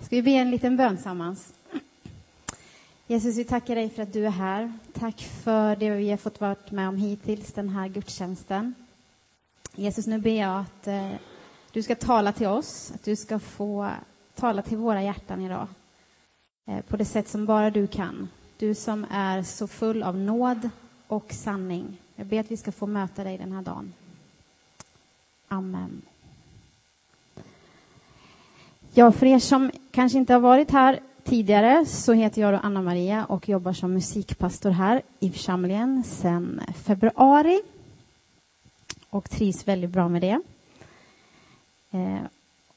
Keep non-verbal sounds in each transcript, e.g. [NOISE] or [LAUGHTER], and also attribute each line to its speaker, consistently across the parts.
Speaker 1: Ska vi be en liten bön tillsammans? Jesus, vi tackar dig för att du är här. Tack för det vi har fått vara med om hittills, den här gudstjänsten. Jesus, nu ber jag att eh, du ska tala till oss, att du ska få tala till våra hjärtan idag eh, på det sätt som bara du kan. Du som är så full av nåd och sanning. Jag ber att vi ska få möta dig den här dagen. Amen. Ja, för er som kanske inte har varit här tidigare så heter jag Anna Maria och jobbar som musikpastor här i församlingen sedan februari och trivs väldigt bra med det. Eh,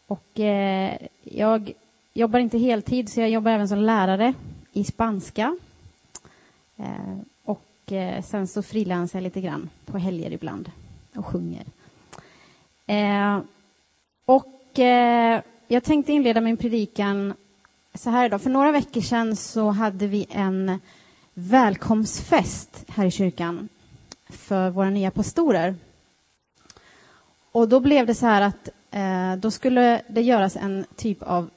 Speaker 1: och eh, jag jobbar inte heltid, så jag jobbar även som lärare i spanska. Eh, och eh, sen så frilansar jag lite grann på helger ibland och sjunger. Eh, och eh, jag tänkte inleda min predikan så här idag. För några veckor sedan så hade vi en välkomstfest här i kyrkan för våra nya pastorer. Och då blev det så här att eh, då skulle det göras en typ av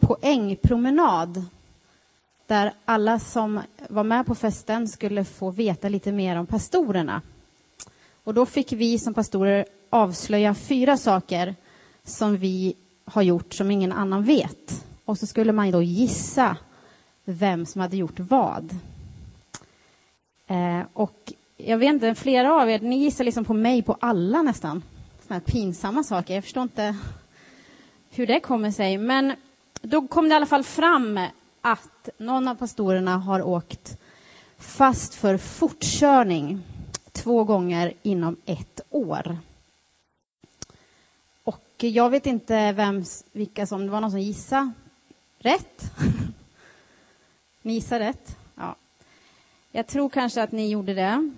Speaker 1: poängpromenad där alla som var med på festen skulle få veta lite mer om pastorerna. Och då fick vi som pastorer avslöja fyra saker som vi har gjort som ingen annan vet. Och så skulle man då gissa vem som hade gjort vad. Eh, och jag vet inte, flera av er, ni gissar liksom på mig på alla nästan. Såna här pinsamma saker. Jag förstår inte hur det kommer sig. Men då kom det i alla fall fram att någon av pastorerna har åkt fast för fortkörning två gånger inom ett år. Och jag vet inte vem, vilka som, det var någon som gissade rätt. [LAUGHS] ni gissade rätt? Ja. Jag tror kanske att ni gjorde det.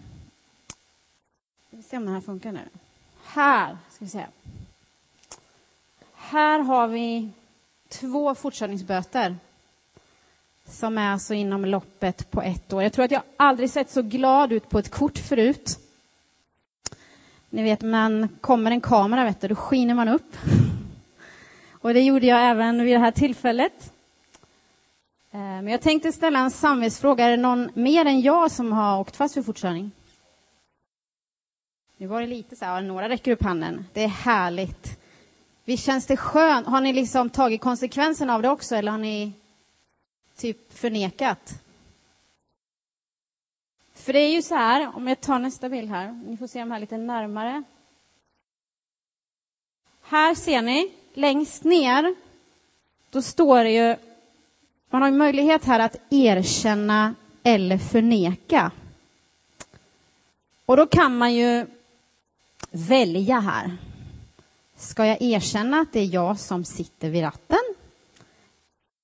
Speaker 1: Vi se om det här funkar nu. Här ska vi se. Här har vi två fortkörningsböter som är alltså inom loppet på ett år. Jag tror att jag aldrig sett så glad ut på ett kort förut. Ni vet, man kommer en kamera, vet du, då skiner man upp. [LAUGHS] Och det gjorde jag även vid det här tillfället. Eh, men jag tänkte ställa en samvetsfråga. Är det någon mer än jag som har åkt fast för fortkörning? Nu var det lite så här, några räcker upp handen. Det är härligt. Visst känns det skönt? Har ni liksom tagit konsekvenserna av det också, eller har ni typ förnekat? För det är ju så här, om jag tar nästa bild här, ni får se de här lite närmare. Här ser ni, längst ner, då står det ju, man har möjlighet här att erkänna eller förneka. Och då kan man ju välja här. Ska jag erkänna att det är jag som sitter vid ratten?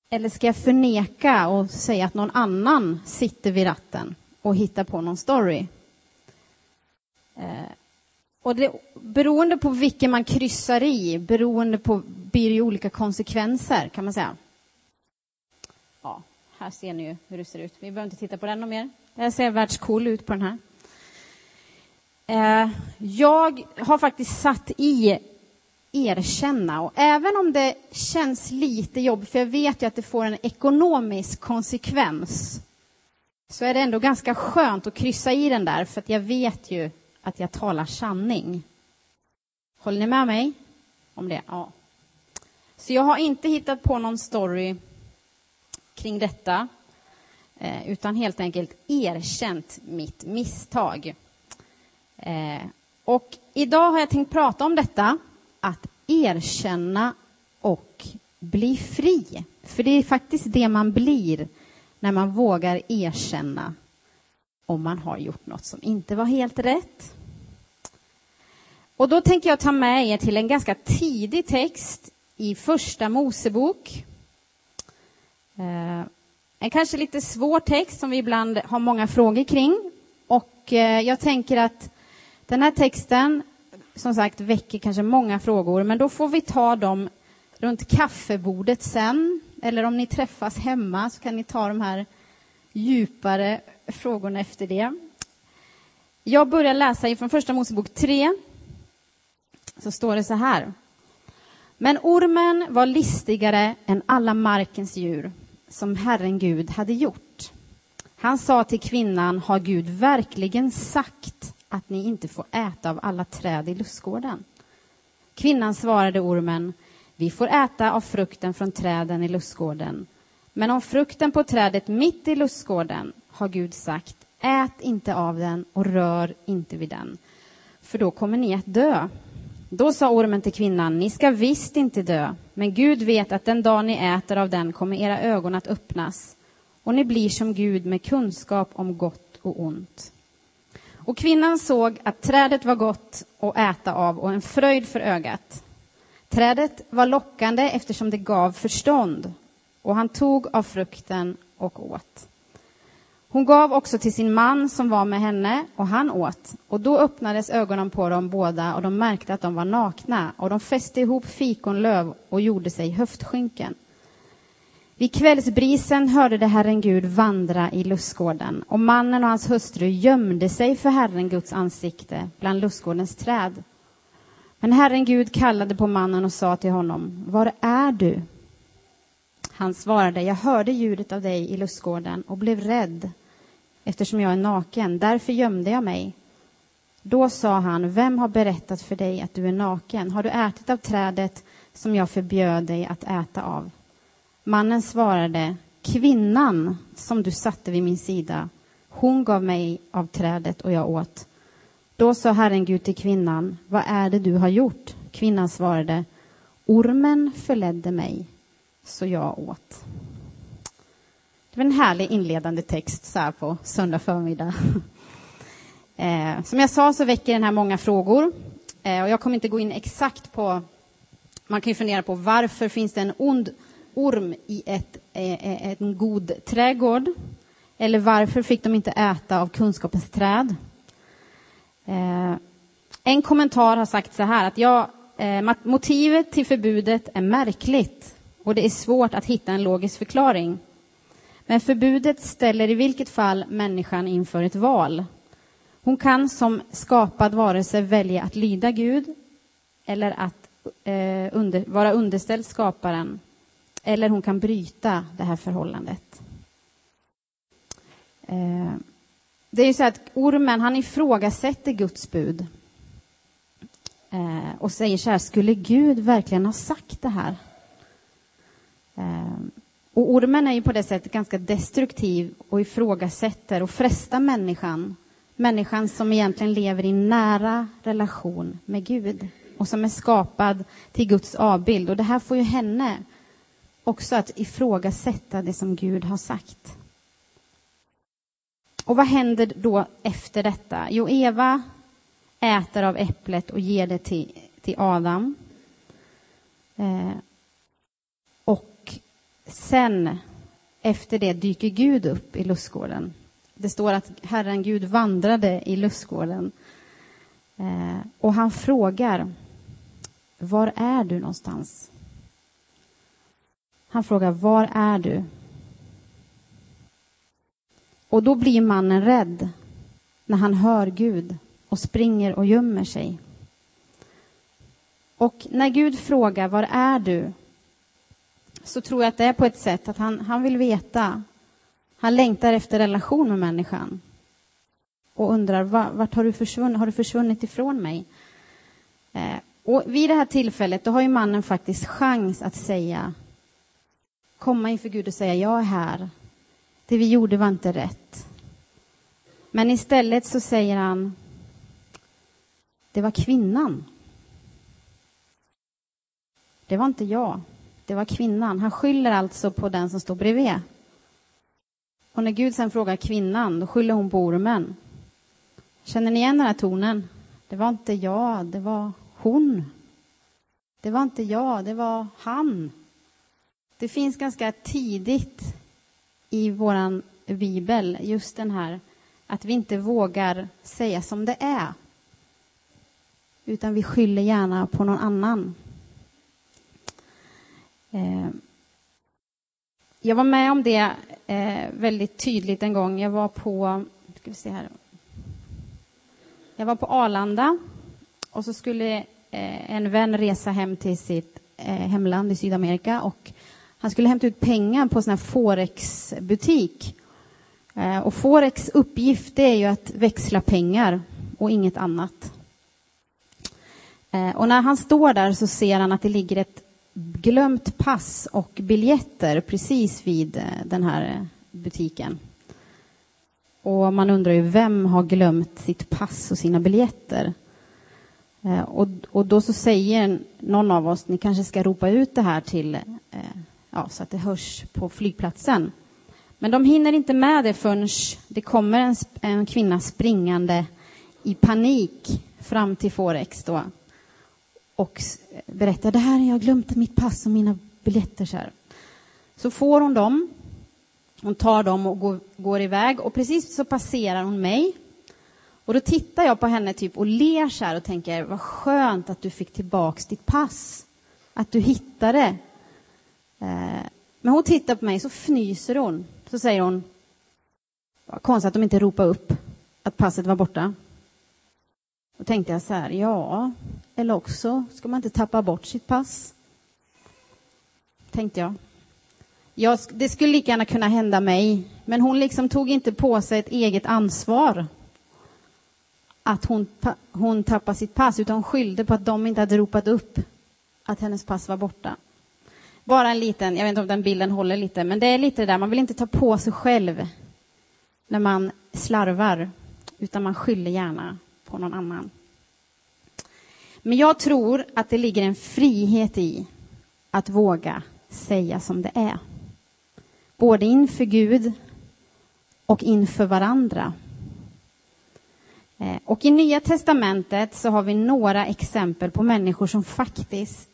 Speaker 1: Eller ska jag förneka och säga att någon annan sitter vid ratten och hitta på någon story? Eh, och det, beroende på vilken man kryssar i, beroende på, blir det olika konsekvenser, kan man säga. Ja, här ser ni ju hur det ser ut. Vi behöver inte titta på den mer. Den ser världscool ut på den här. Eh, jag har faktiskt satt i erkänna. Och även om det känns lite jobbigt, för jag vet ju att det får en ekonomisk konsekvens, så är det ändå ganska skönt att kryssa i den där, för att jag vet ju att jag talar sanning. Håller ni med mig om det? Ja. Så jag har inte hittat på någon story kring detta, eh, utan helt enkelt erkänt mitt misstag. Eh, och idag har jag tänkt prata om detta, att erkänna och bli fri. För det är faktiskt det man blir när man vågar erkänna om man har gjort något som inte var helt rätt. Och då tänker jag ta med er till en ganska tidig text i Första Mosebok. Eh, en kanske lite svår text som vi ibland har många frågor kring. Och eh, jag tänker att den här texten som sagt väcker kanske många frågor, men då får vi ta dem runt kaffebordet sen. Eller om ni träffas hemma så kan ni ta de här djupare frågorna efter det. Jag börjar läsa ifrån Första Mosebok 3. Så står det så här. Men ormen var listigare än alla markens djur som Herren Gud hade gjort. Han sa till kvinnan, har Gud verkligen sagt att ni inte får äta av alla träd i lustgården? Kvinnan svarade ormen, vi får äta av frukten från träden i lustgården. Men om frukten på trädet mitt i lustgården har Gud sagt, ät inte av den och rör inte vid den, för då kommer ni att dö. Då sa ormen till kvinnan, ni ska visst inte dö, men Gud vet att den dag ni äter av den kommer era ögon att öppnas och ni blir som Gud med kunskap om gott och ont. Och kvinnan såg att trädet var gott att äta av och en fröjd för ögat. Trädet var lockande eftersom det gav förstånd och han tog av frukten och åt. Hon gav också till sin man som var med henne och han åt. Och då öppnades ögonen på dem båda och de märkte att de var nakna och de fäste ihop fikonlöv och gjorde sig höftskynken. Vid kvällsbrisen hörde de Herren Gud vandra i lustgården och mannen och hans hustru gömde sig för Herren Guds ansikte bland lustgårdens träd. Men Herren Gud kallade på mannen och sa till honom, var är du? Han svarade, jag hörde ljudet av dig i lustgården och blev rädd eftersom jag är naken. Därför gömde jag mig. Då sa han, vem har berättat för dig att du är naken? Har du ätit av trädet som jag förbjöd dig att äta av? Mannen svarade, kvinnan som du satte vid min sida, hon gav mig av trädet och jag åt. Då sa Herren Gud till kvinnan, vad är det du har gjort? Kvinnan svarade, ormen förledde mig, så jag åt. Det var en härlig inledande text så här på söndag förmiddag. [LAUGHS] Eh, som jag sa så väcker den här många frågor. Eh, och jag kommer inte gå in exakt på... Man kan ju fundera på varför finns det en ond orm i ett, eh, eh en god trädgård? Eller varför fick de inte äta av kunskapens träd? Eh, en kommentar har sagt så här att ja, eh, motivet till förbudet är märkligt och det är svårt att hitta en logisk förklaring. Men förbudet ställer i vilket fall människan inför ett val. Hon kan som skapad varelse välja att lyda Gud eller att eh, under, vara underställd skaparen. Eller hon kan bryta det här förhållandet. Eh, det är ju så att ormen han ifrågasätter Guds bud eh, och säger så här, skulle Gud verkligen ha sagt det här? Eh, och ormen är ju på det sättet ganska destruktiv och ifrågasätter och frestar människan. Människan som egentligen lever i nära relation med Gud och som är skapad till Guds avbild. Och det här får ju henne också att ifrågasätta det som Gud har sagt. Och vad händer då efter detta? Jo, Eva äter av äpplet och ger det till, till Adam. Eh, sen efter det dyker Gud upp i lustgården. Det står att Herren Gud vandrade i lustgården. Eh, och han frågar, var är du någonstans? Han frågar, var är du? Och då blir mannen rädd när han hör Gud och springer och gömmer sig. Och när Gud frågar, var är du? så tror jag att det är på ett sätt att han, han vill veta. Han längtar efter relation med människan och undrar vart har du försvunnit? Har du försvunnit ifrån mig? Eh, och vid det här tillfället då har ju mannen faktiskt chans att säga komma inför Gud och säga jag är här. Det vi gjorde var inte rätt. Men istället så säger han det var kvinnan. Det var inte jag. Det var kvinnan. Han skyller alltså på den som står bredvid. Och när Gud sen frågar kvinnan, då skyller hon på ormen. Känner ni igen den här tonen? Det var inte jag, det var hon. Det var inte jag, det var han. Det finns ganska tidigt i vår bibel just den här att vi inte vågar säga som det är. Utan vi skyller gärna på någon annan. Eh, jag var med om det eh, väldigt tydligt en gång. Jag var på, ska vi se här. Jag var på Arlanda och så skulle eh, en vän resa hem till sitt hemland i Sydamerika och han skulle hämta ut pengar på en Forex-butik. Eh, och Forex uppgift är ju att växla pengar och inget annat. Eh, och när han står där så ser han att det ligger ett glömt pass och biljetter precis vid eh, den här butiken. Och man undrar ju vem har glömt sitt pass och sina biljetter? Och, och då så säger någon av oss, ni kanske ska ropa ut det här till ja, så att det hörs på flygplatsen. Men de hinner inte med det förrän det kommer en, en kvinna springande i panik fram till Forex då och berättar det här, jag har glömt mitt pass och mina biljetter. Så, här. så får hon dem, hon tar dem och går, går iväg och precis så passerar hon mig. Och då tittar jag på henne typ och ler så här och tänker, vad skönt att du fick tillbaks ditt pass. Att du hittade Eh, men hon tittar på mig, så fnyser hon. Så säger hon, konstigt att de inte ropade upp att passet var borta. Då tänkte jag så här, ja, eller också ska man inte tappa bort sitt pass. Tänkte jag. jag det skulle lika gärna kunna hända mig, men hon liksom tog inte på sig ett eget ansvar att hon, hon tappade sitt pass, utan hon skyllde på att de inte hade ropat upp att hennes pass var borta. Bara en liten, jag vet inte om den bilden håller lite, men det är lite det där, man vill inte ta på sig själv när man slarvar, utan man skyller gärna på någon annan. Men jag tror att det ligger en frihet i att våga säga som det är. Både inför Gud och inför varandra. Eh, och i Nya testamentet så har vi några exempel på människor som faktiskt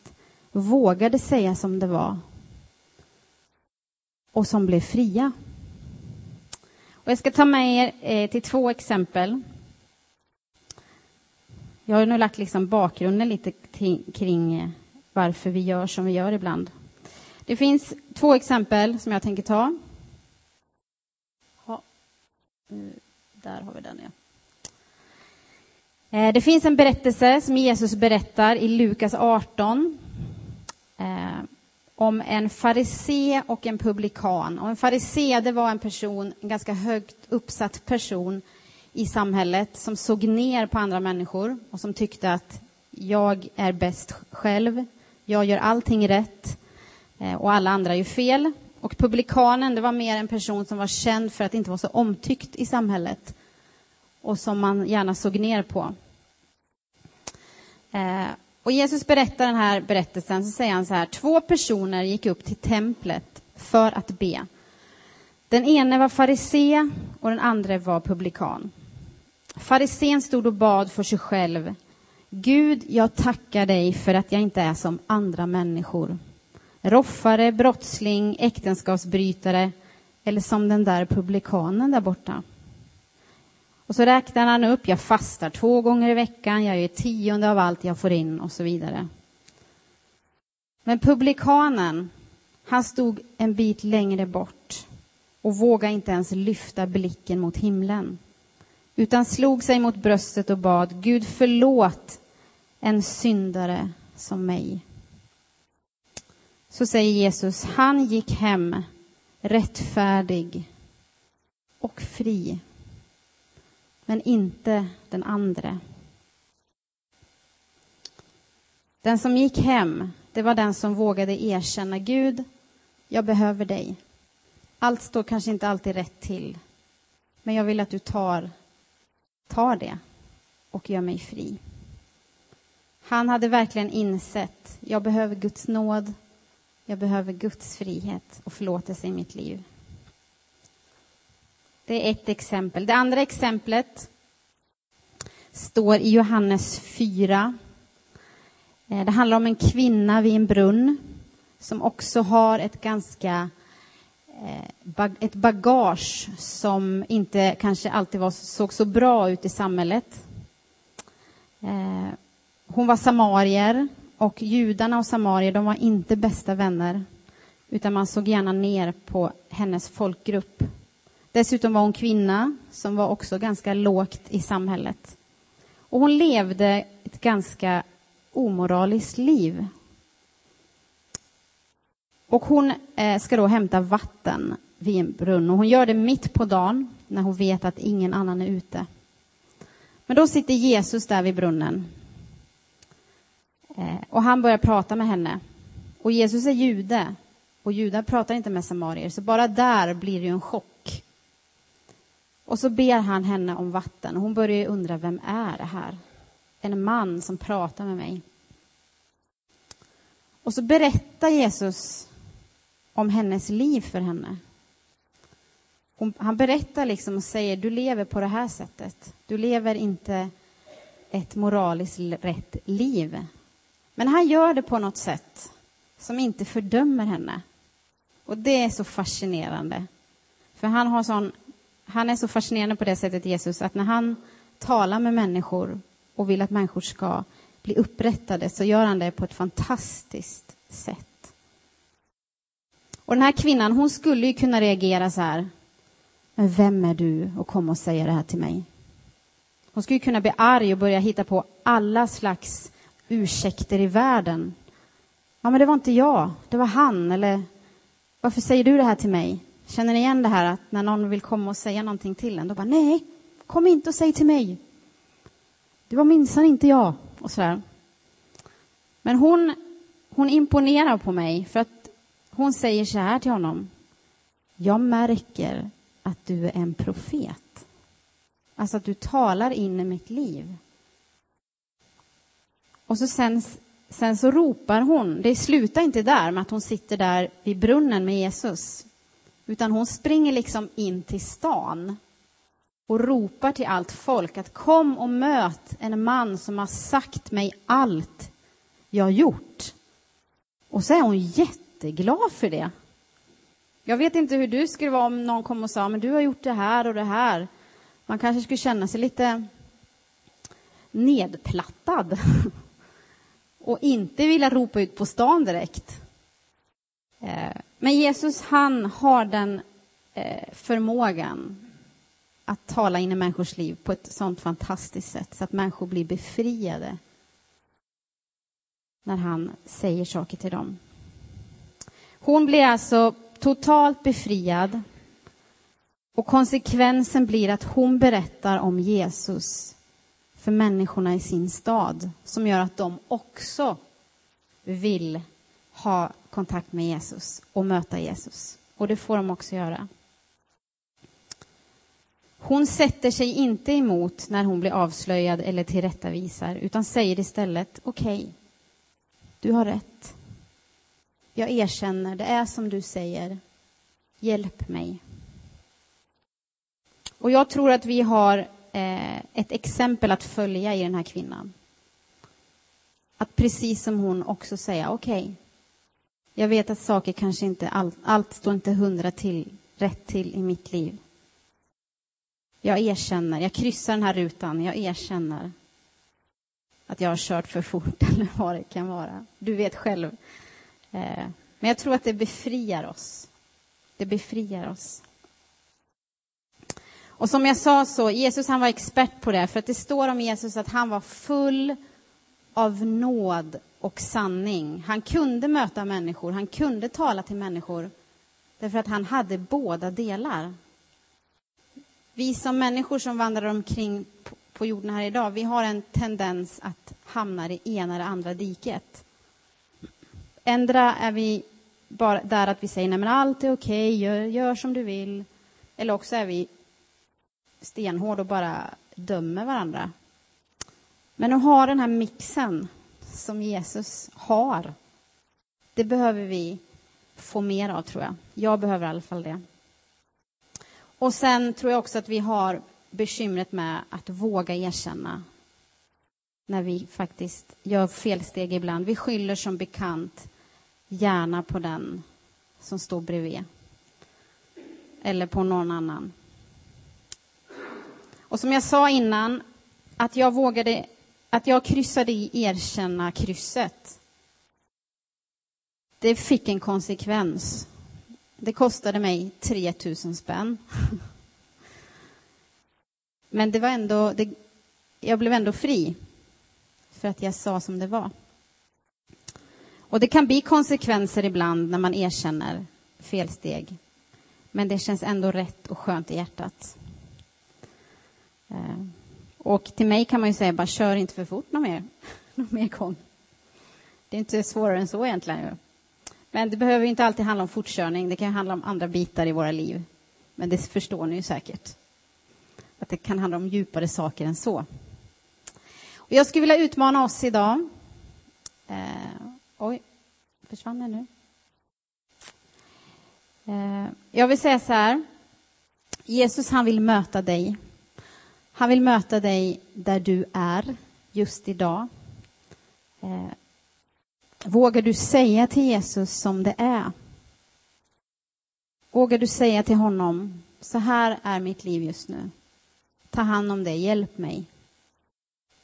Speaker 1: vågade säga som det var och som blev fria. Och jag ska ta med er eh, till två exempel. Jag har nu lagt liksom bakgrunden lite kring eh, varför vi gör som vi gör ibland. Det finns två exempel som jag tänker ta. Ja, eh, där har vi den, ja. Det finns en berättelse som Jesus berättar i Lukas 18 eh, om en farisé och en publikan. Och en farisé det var en person, en ganska högt uppsatt person i samhället som såg ner på andra människor och som tyckte att jag är bäst själv, jag gör allting rätt eh, och alla andra gör fel. Och publikanen det var mer en person som var känd för att inte vara så omtyckt i samhället och som man gärna såg ner på. Eh, och Jesus berättar den här berättelsen, så säger han så här, två personer gick upp till templet för att be. Den ene var farisé och den andra var publikan. Farisén stod och bad för sig själv. Gud, jag tackar dig för att jag inte är som andra människor. Roffare, brottsling, äktenskapsbrytare eller som den där publikanen där borta. Och så räknar han upp, jag fastar två gånger i veckan, jag gör tionde av allt jag får in och så vidare. Men publikanen, han stod en bit längre bort och vågade inte ens lyfta blicken mot himlen utan slog sig mot bröstet och bad Gud förlåt en syndare som mig. Så säger Jesus, han gick hem rättfärdig och fri men inte den andre. Den som gick hem, det var den som vågade erkänna Gud, jag behöver dig. Allt står kanske inte alltid rätt till, men jag vill att du tar, tar det och gör mig fri. Han hade verkligen insett, jag behöver Guds nåd, jag behöver Guds frihet och förlåtelse i mitt liv. Det är ett exempel. Det andra exemplet står i Johannes 4. Eh, det handlar om en kvinna vid en brunn som också har ett ganska eh, ett bagage som inte kanske alltid var, såg så bra ut i samhället. Eh, hon var samarier och judarna och samarier de var inte bästa vänner utan man såg gärna ner på hennes folkgrupp. Dessutom var hon kvinna, som var också ganska lågt i samhället. Och hon levde ett ganska omoraliskt liv. Och hon eh, ska då hämta vatten vid en brunn och hon gör det mitt på dagen när hon vet att ingen annan är ute. Men då sitter Jesus där vid brunnen eh, och han börjar prata med henne. Och Jesus är jude och judar pratar inte med samarier, så bara där blir det ju en chock. Och så ber han henne om vatten och hon börjar undra, vem är det här? En man som pratar med mig. Och så berättar Jesus om hennes liv för henne. Hon, han berättar liksom och säger, du lever på det här sättet. Du lever inte ett moraliskt rätt liv. Men han gör det på något sätt som inte fördömer henne. Och det är så fascinerande. För han, har sån, han är så fascinerande på det sättet, Jesus, att när han talar med människor och vill att människor ska bli upprättade så gör han det på ett fantastiskt sätt. Och den här kvinnan, hon skulle ju kunna reagera så här. Men vem är du och komma och säga det här till mig? Hon skulle kunna bli arg och börja hitta på alla slags ursäkter i världen. Ja, men det var inte jag, det var han, eller varför säger du det här till mig? Känner ni igen det här att när någon vill komma och säga någonting till en, då bara nej, kom inte och säg till mig. Det var minsann inte jag. Och så Men hon, hon imponerar på mig för att hon säger så här till honom. Jag märker att du är en profet. Alltså att du talar in i mitt liv. Och så sen, sen så ropar hon, det slutar inte där med att hon sitter där vid brunnen med Jesus, utan hon springer liksom in till stan och ropar till allt folk att kom och möt en man som har sagt mig allt jag gjort. Och så är hon jätteglad för det. Jag vet inte hur du skulle vara om någon kom och sa men du har gjort det här och det här. Man kanske skulle känna sig lite nedplattad [LAUGHS] och inte vilja ropa ut på stan direkt. Eh, men Jesus, han har den eh, förmågan att tala in i människors liv på ett sånt fantastiskt sätt så att människor blir befriade när han säger saker till dem. Hon blir alltså totalt befriad och konsekvensen blir att hon berättar om Jesus för människorna i sin stad som gör att de också vill ha kontakt med Jesus och möta Jesus. Och det får de också göra. Hon sätter sig inte emot när hon blir avslöjad eller tillrättavisar utan säger istället okej, okay, du har rätt. Jag erkänner, det är som du säger. Hjälp mig. Och jag tror att vi har eh, ett exempel att följa i den här kvinnan. Att precis som hon också säga okej, okay, jag vet att saker kanske inte, all, allt står inte hundra till, rätt till i mitt liv. Jag erkänner, jag kryssar den här rutan, jag erkänner att jag har kört för fort [LAUGHS] eller vad det kan vara. Du vet själv. Eh, men jag tror att det befriar oss. Det befriar oss. Och som jag sa så, Jesus han var expert på det, för att det står om Jesus att han var full av nåd och sanning. Han kunde möta människor, han kunde tala till människor, därför att han hade båda delar. Vi som människor som vandrar omkring på jorden här idag, vi har en tendens att hamna i det ena eller andra diket. Ändra är vi bara där att vi säger nej men allt är okej, okay, gör, gör som du vill. Eller också är vi stenhård och bara dömer varandra. Men att ha den här mixen som Jesus har, det behöver vi få mer av, tror jag. Jag behöver i alla fall det. Och sen tror jag också att vi har bekymret med att våga erkänna när vi faktiskt gör felsteg ibland. Vi skyller som bekant gärna på den som står bredvid eller på någon annan. Och som jag sa innan, att jag vågade, att jag kryssade i erkänna-krysset. Det fick en konsekvens. Det kostade mig 3 000 spänn. [LAUGHS] Men det var ändå, det, jag blev ändå fri för att jag sa som det var. Och det kan bli konsekvenser ibland när man erkänner felsteg. Men det känns ändå rätt och skönt i hjärtat. Eh, och till mig kan man ju säga bara kör inte för fort någon mer, [LAUGHS] någon mer gång. Det är inte svårare än så egentligen. Men det behöver inte alltid handla om fortkörning. Det kan handla om andra bitar i våra liv. Men det förstår ni ju säkert. Att det kan handla om djupare saker än så. Och jag skulle vilja utmana oss idag. Eh, oj, försvann den nu? Eh, jag vill säga så här. Jesus, han vill möta dig. Han vill möta dig där du är just idag. Eh, vågar du säga till Jesus som det är? Vågar du säga till honom, så här är mitt liv just nu. Ta hand om det, hjälp mig.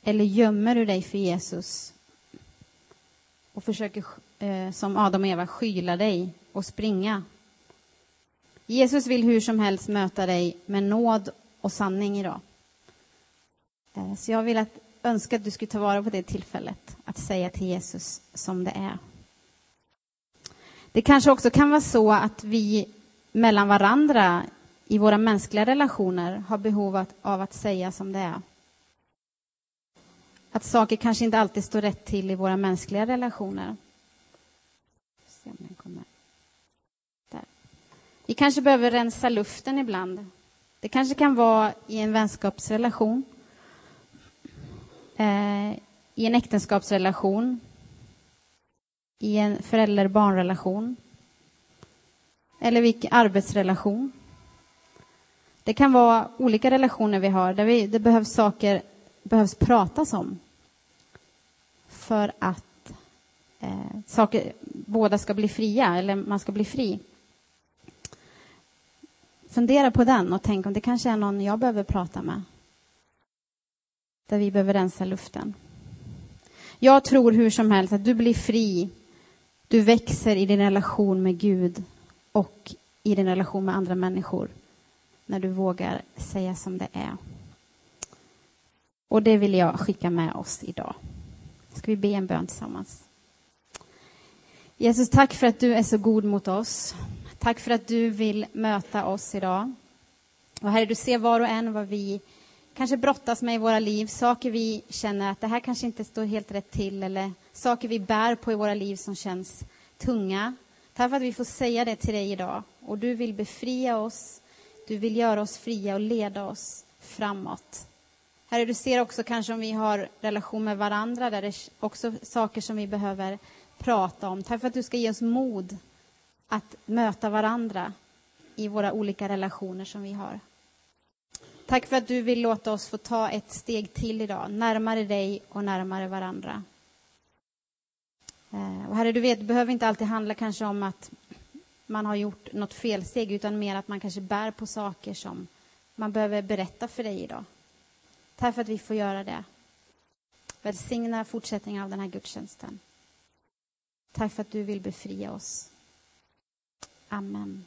Speaker 1: Eller gömmer du dig för Jesus och försöker, eh, som Adam och Eva, skyla dig och springa? Jesus vill hur som helst möta dig med nåd och sanning idag. Eh, så jag vill att, önska att du skulle ta vara på det tillfället, att säga till Jesus som det är. Det kanske också kan vara så att vi mellan varandra i våra mänskliga relationer har behov av att säga som det är. Att saker kanske inte alltid står rätt till i våra mänskliga relationer. Vi kanske behöver rensa luften ibland. Det kanske kan vara i en vänskapsrelation, eh, i en äktenskapsrelation, i en förälder-barnrelation eller vilken arbetsrelation. Det kan vara olika relationer vi har där vi, det behövs saker behövs pratas om för att eh, saker, båda ska bli fria, eller man ska bli fri. Fundera på den och tänk om det kanske är någon jag behöver prata med. Där vi behöver rensa luften. Jag tror hur som helst att du blir fri. Du växer i din relation med Gud och i din relation med andra människor när du vågar säga som det är. Och det vill jag skicka med oss idag. Ska vi be en bön tillsammans? Jesus, tack för att du är så god mot oss. Tack för att du vill möta oss idag. Och Herre, du ser var och en vad vi kanske brottas med i våra liv, saker vi känner att det här kanske inte står helt rätt till, eller saker vi bär på i våra liv som känns tunga. Tack för att vi får säga det till dig idag. Och du vill befria oss, du vill göra oss fria och leda oss framåt. Herre, du ser också kanske om vi har relation med varandra, där det är också saker som vi behöver prata om. Tack för att du ska ge oss mod att möta varandra i våra olika relationer som vi har. Tack för att du vill låta oss få ta ett steg till idag, närmare dig och närmare varandra. Eh, och herre, du vet, det behöver inte alltid handla kanske om att man har gjort något felsteg, utan mer att man kanske bär på saker som man behöver berätta för dig idag. Tack för att vi får göra det. Välsigna fortsättningen av den här gudstjänsten. Tack för att du vill befria oss. Amen.